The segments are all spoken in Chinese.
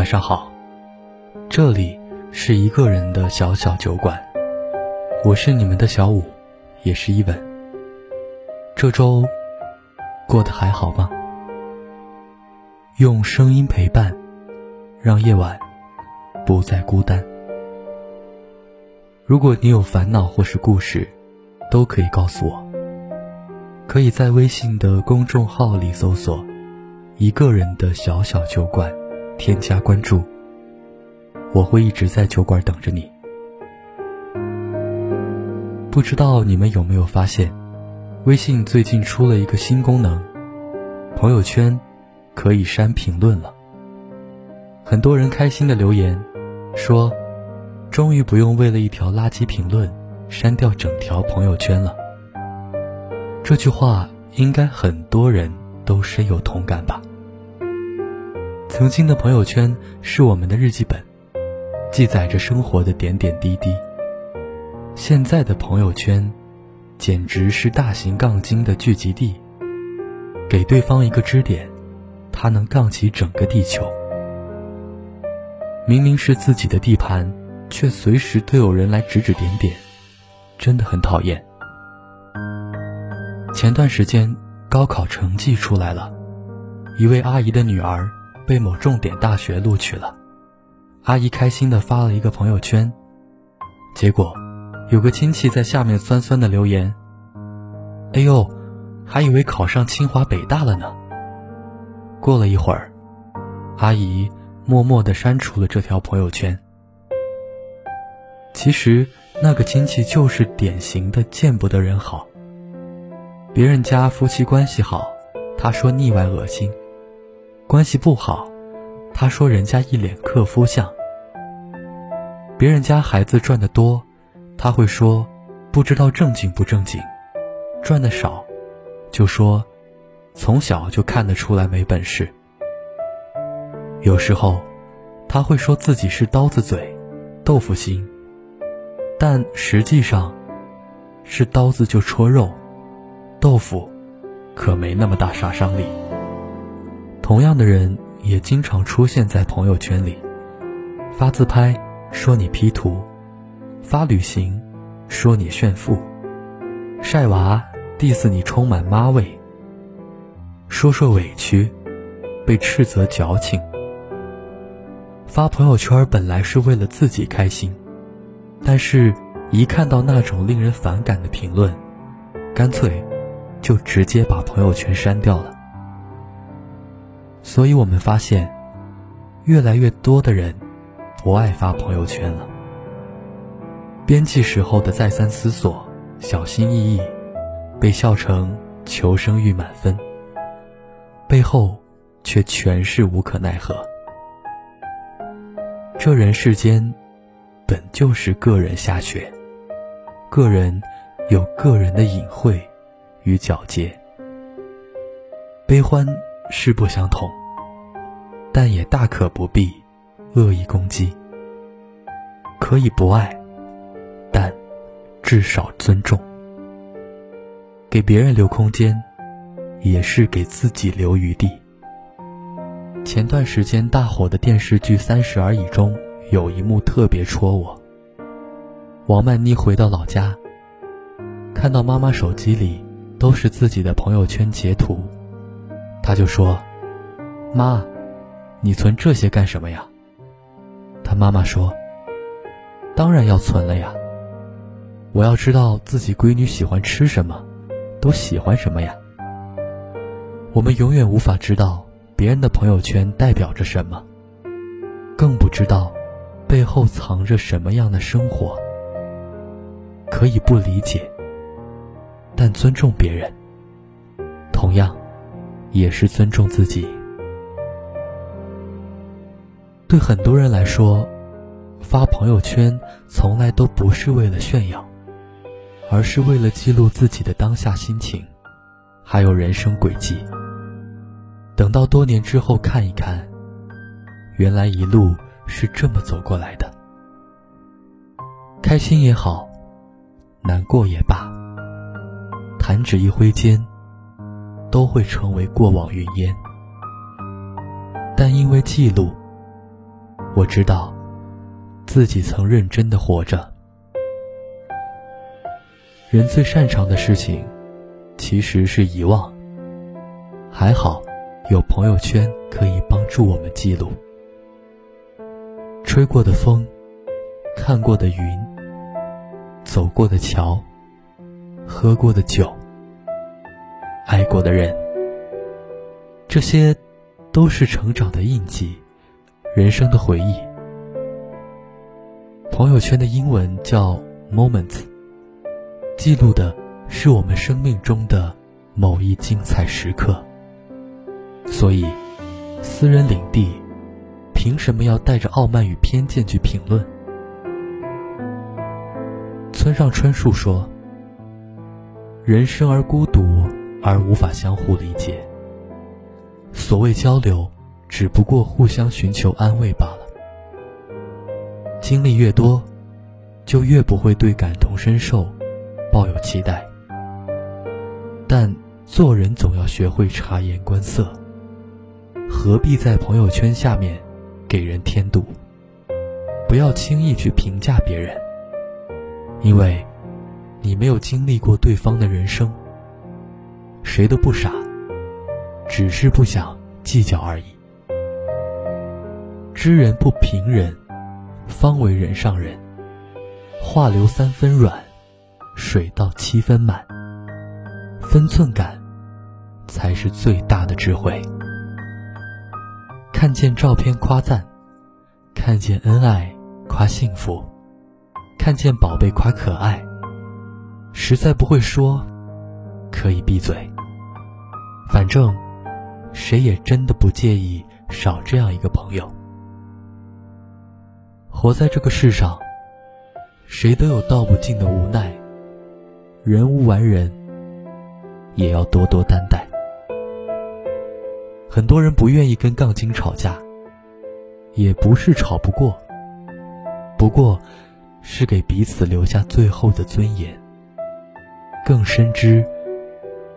晚上好，这里是一个人的小小酒馆，我是你们的小五，也是一吻。这周过得还好吗？用声音陪伴，让夜晚不再孤单。如果你有烦恼或是故事，都可以告诉我。可以在微信的公众号里搜索“一个人的小小酒馆”，添加关注。我会一直在酒馆等着你。不知道你们有没有发现，微信最近出了一个新功能，朋友圈可以删评论了。很多人开心的留言说。终于不用为了一条垃圾评论删掉整条朋友圈了。这句话应该很多人都深有同感吧。曾经的朋友圈是我们的日记本，记载着生活的点点滴滴。现在的朋友圈，简直是大型杠精的聚集地。给对方一个支点，他能杠起整个地球。明明是自己的地盘。却随时都有人来指指点点，真的很讨厌。前段时间高考成绩出来了，一位阿姨的女儿被某重点大学录取了，阿姨开心的发了一个朋友圈，结果有个亲戚在下面酸酸的留言：“哎呦，还以为考上清华北大了呢。”过了一会儿，阿姨默默的删除了这条朋友圈。其实那个亲戚就是典型的见不得人好。别人家夫妻关系好，他说腻歪恶心；关系不好，他说人家一脸克夫相。别人家孩子赚得多，他会说不知道正经不正经；赚的少，就说从小就看得出来没本事。有时候，他会说自己是刀子嘴、豆腐心。但实际上，是刀子就戳肉，豆腐可没那么大杀伤力。同样的人也经常出现在朋友圈里，发自拍说你 P 图，发旅行说你炫富，晒娃 diss 你充满妈味，说说委屈被斥责矫情。发朋友圈本来是为了自己开心。但是，一看到那种令人反感的评论，干脆就直接把朋友圈删掉了。所以我们发现，越来越多的人不爱发朋友圈了。编辑时候的再三思索、小心翼翼，被笑成求生欲满分，背后却全是无可奈何。这人世间。本就是个人下雪，个人有个人的隐晦与皎洁，悲欢是不相同，但也大可不必恶意攻击。可以不爱，但至少尊重，给别人留空间，也是给自己留余地。前段时间大火的电视剧《三十而已》中。有一幕特别戳我。王曼妮回到老家，看到妈妈手机里都是自己的朋友圈截图，她就说：“妈，你存这些干什么呀？”她妈妈说：“当然要存了呀，我要知道自己闺女喜欢吃什么，都喜欢什么呀。”我们永远无法知道别人的朋友圈代表着什么，更不知道。背后藏着什么样的生活？可以不理解，但尊重别人，同样也是尊重自己。对很多人来说，发朋友圈从来都不是为了炫耀，而是为了记录自己的当下心情，还有人生轨迹。等到多年之后看一看，原来一路。是这么走过来的，开心也好，难过也罢，弹指一挥间，都会成为过往云烟。但因为记录，我知道，自己曾认真的活着。人最擅长的事情，其实是遗忘。还好，有朋友圈可以帮助我们记录。吹过的风，看过的云，走过的桥，喝过的酒，爱过的人，这些，都是成长的印记。人生的回忆，朋友圈的英文叫 “moments”，记录的是我们生命中的某一精彩时刻。所以，私人领地，凭什么要带着傲慢与偏见去评论？村上春树说：“人生而孤独，而无法相互理解。所谓交流。”只不过互相寻求安慰罢了。经历越多，就越不会对感同身受抱有期待。但做人总要学会察言观色，何必在朋友圈下面给人添堵？不要轻易去评价别人，因为你没有经历过对方的人生。谁都不傻，只是不想计较而已。知人不评人，方为人上人。话留三分软，水到七分满。分寸感，才是最大的智慧。看见照片夸赞，看见恩爱夸幸福，看见宝贝夸可爱。实在不会说，可以闭嘴。反正，谁也真的不介意少这样一个朋友。活在这个世上，谁都有道不尽的无奈。人无完人，也要多多担待。很多人不愿意跟杠精吵架，也不是吵不过，不过是给彼此留下最后的尊严。更深知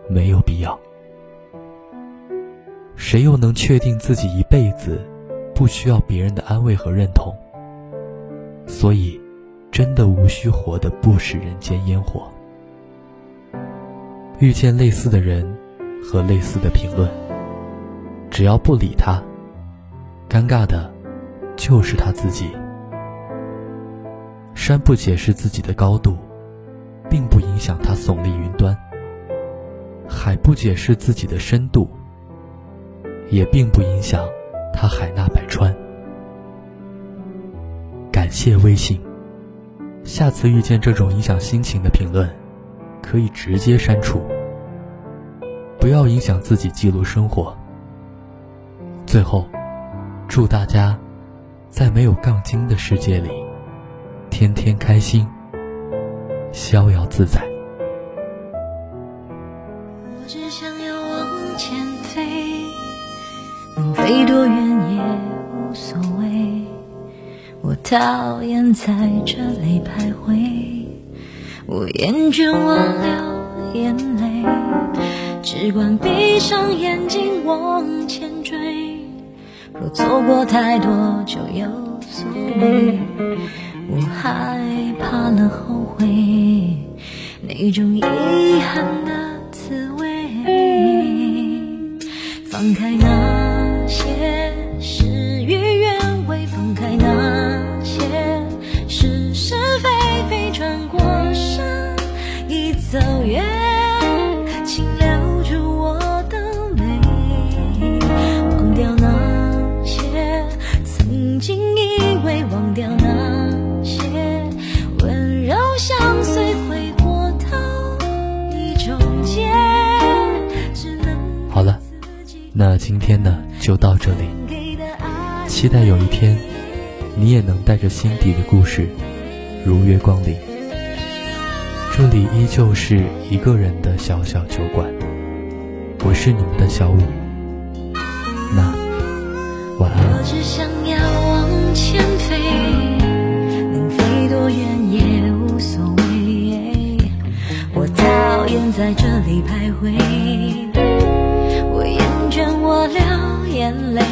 没有必要。谁又能确定自己一辈子不需要别人的安慰和认同？所以，真的无需活得不食人间烟火。遇见类似的人和类似的评论，只要不理他，尴尬的，就是他自己。山不解释自己的高度，并不影响它耸立云端；海不解释自己的深度，也并不影响它海纳百川。感谢微信。下次遇见这种影响心情的评论，可以直接删除。不要影响自己记录生活。最后，祝大家在没有杠精的世界里，天天开心，逍遥自在。能飞多远也无所谓。我讨厌在这里徘徊，我厌倦我流眼泪，只管闭上眼睛往前追。若错过太多就有所谓，我害怕了后悔，那种遗憾的滋味。放开那就到这里，期待有一天你也能带着心底的故事如约光临。这里依旧是一个人的小小酒馆，我是你们的小五，那晚安。我只想要往前飞，能飞多远也无所谓。我讨厌在这里徘徊，眼泪，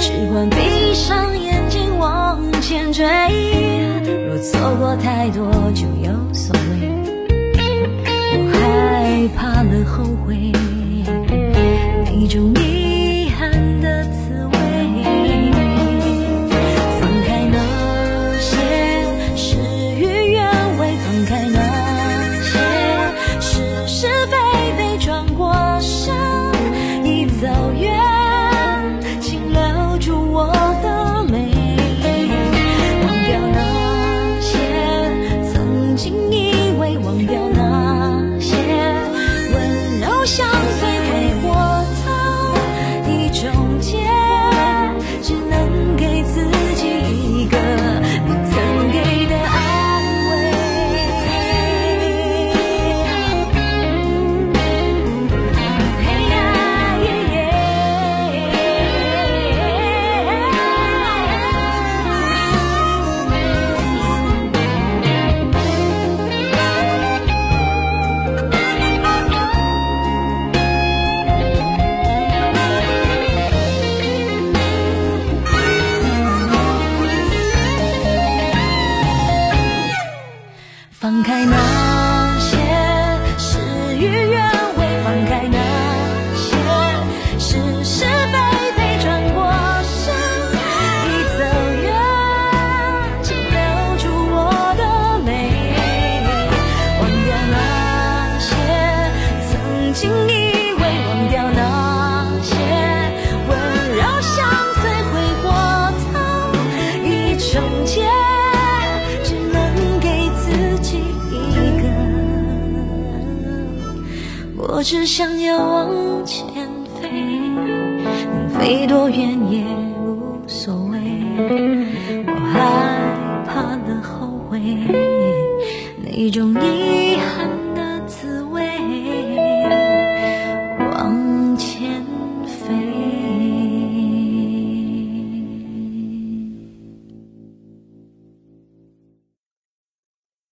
只管闭上眼睛往前追。若错过太多，就有所谓。我害怕了，后悔。我只想要往前飞，能飞多远也无所谓。我害怕了后悔，那种你。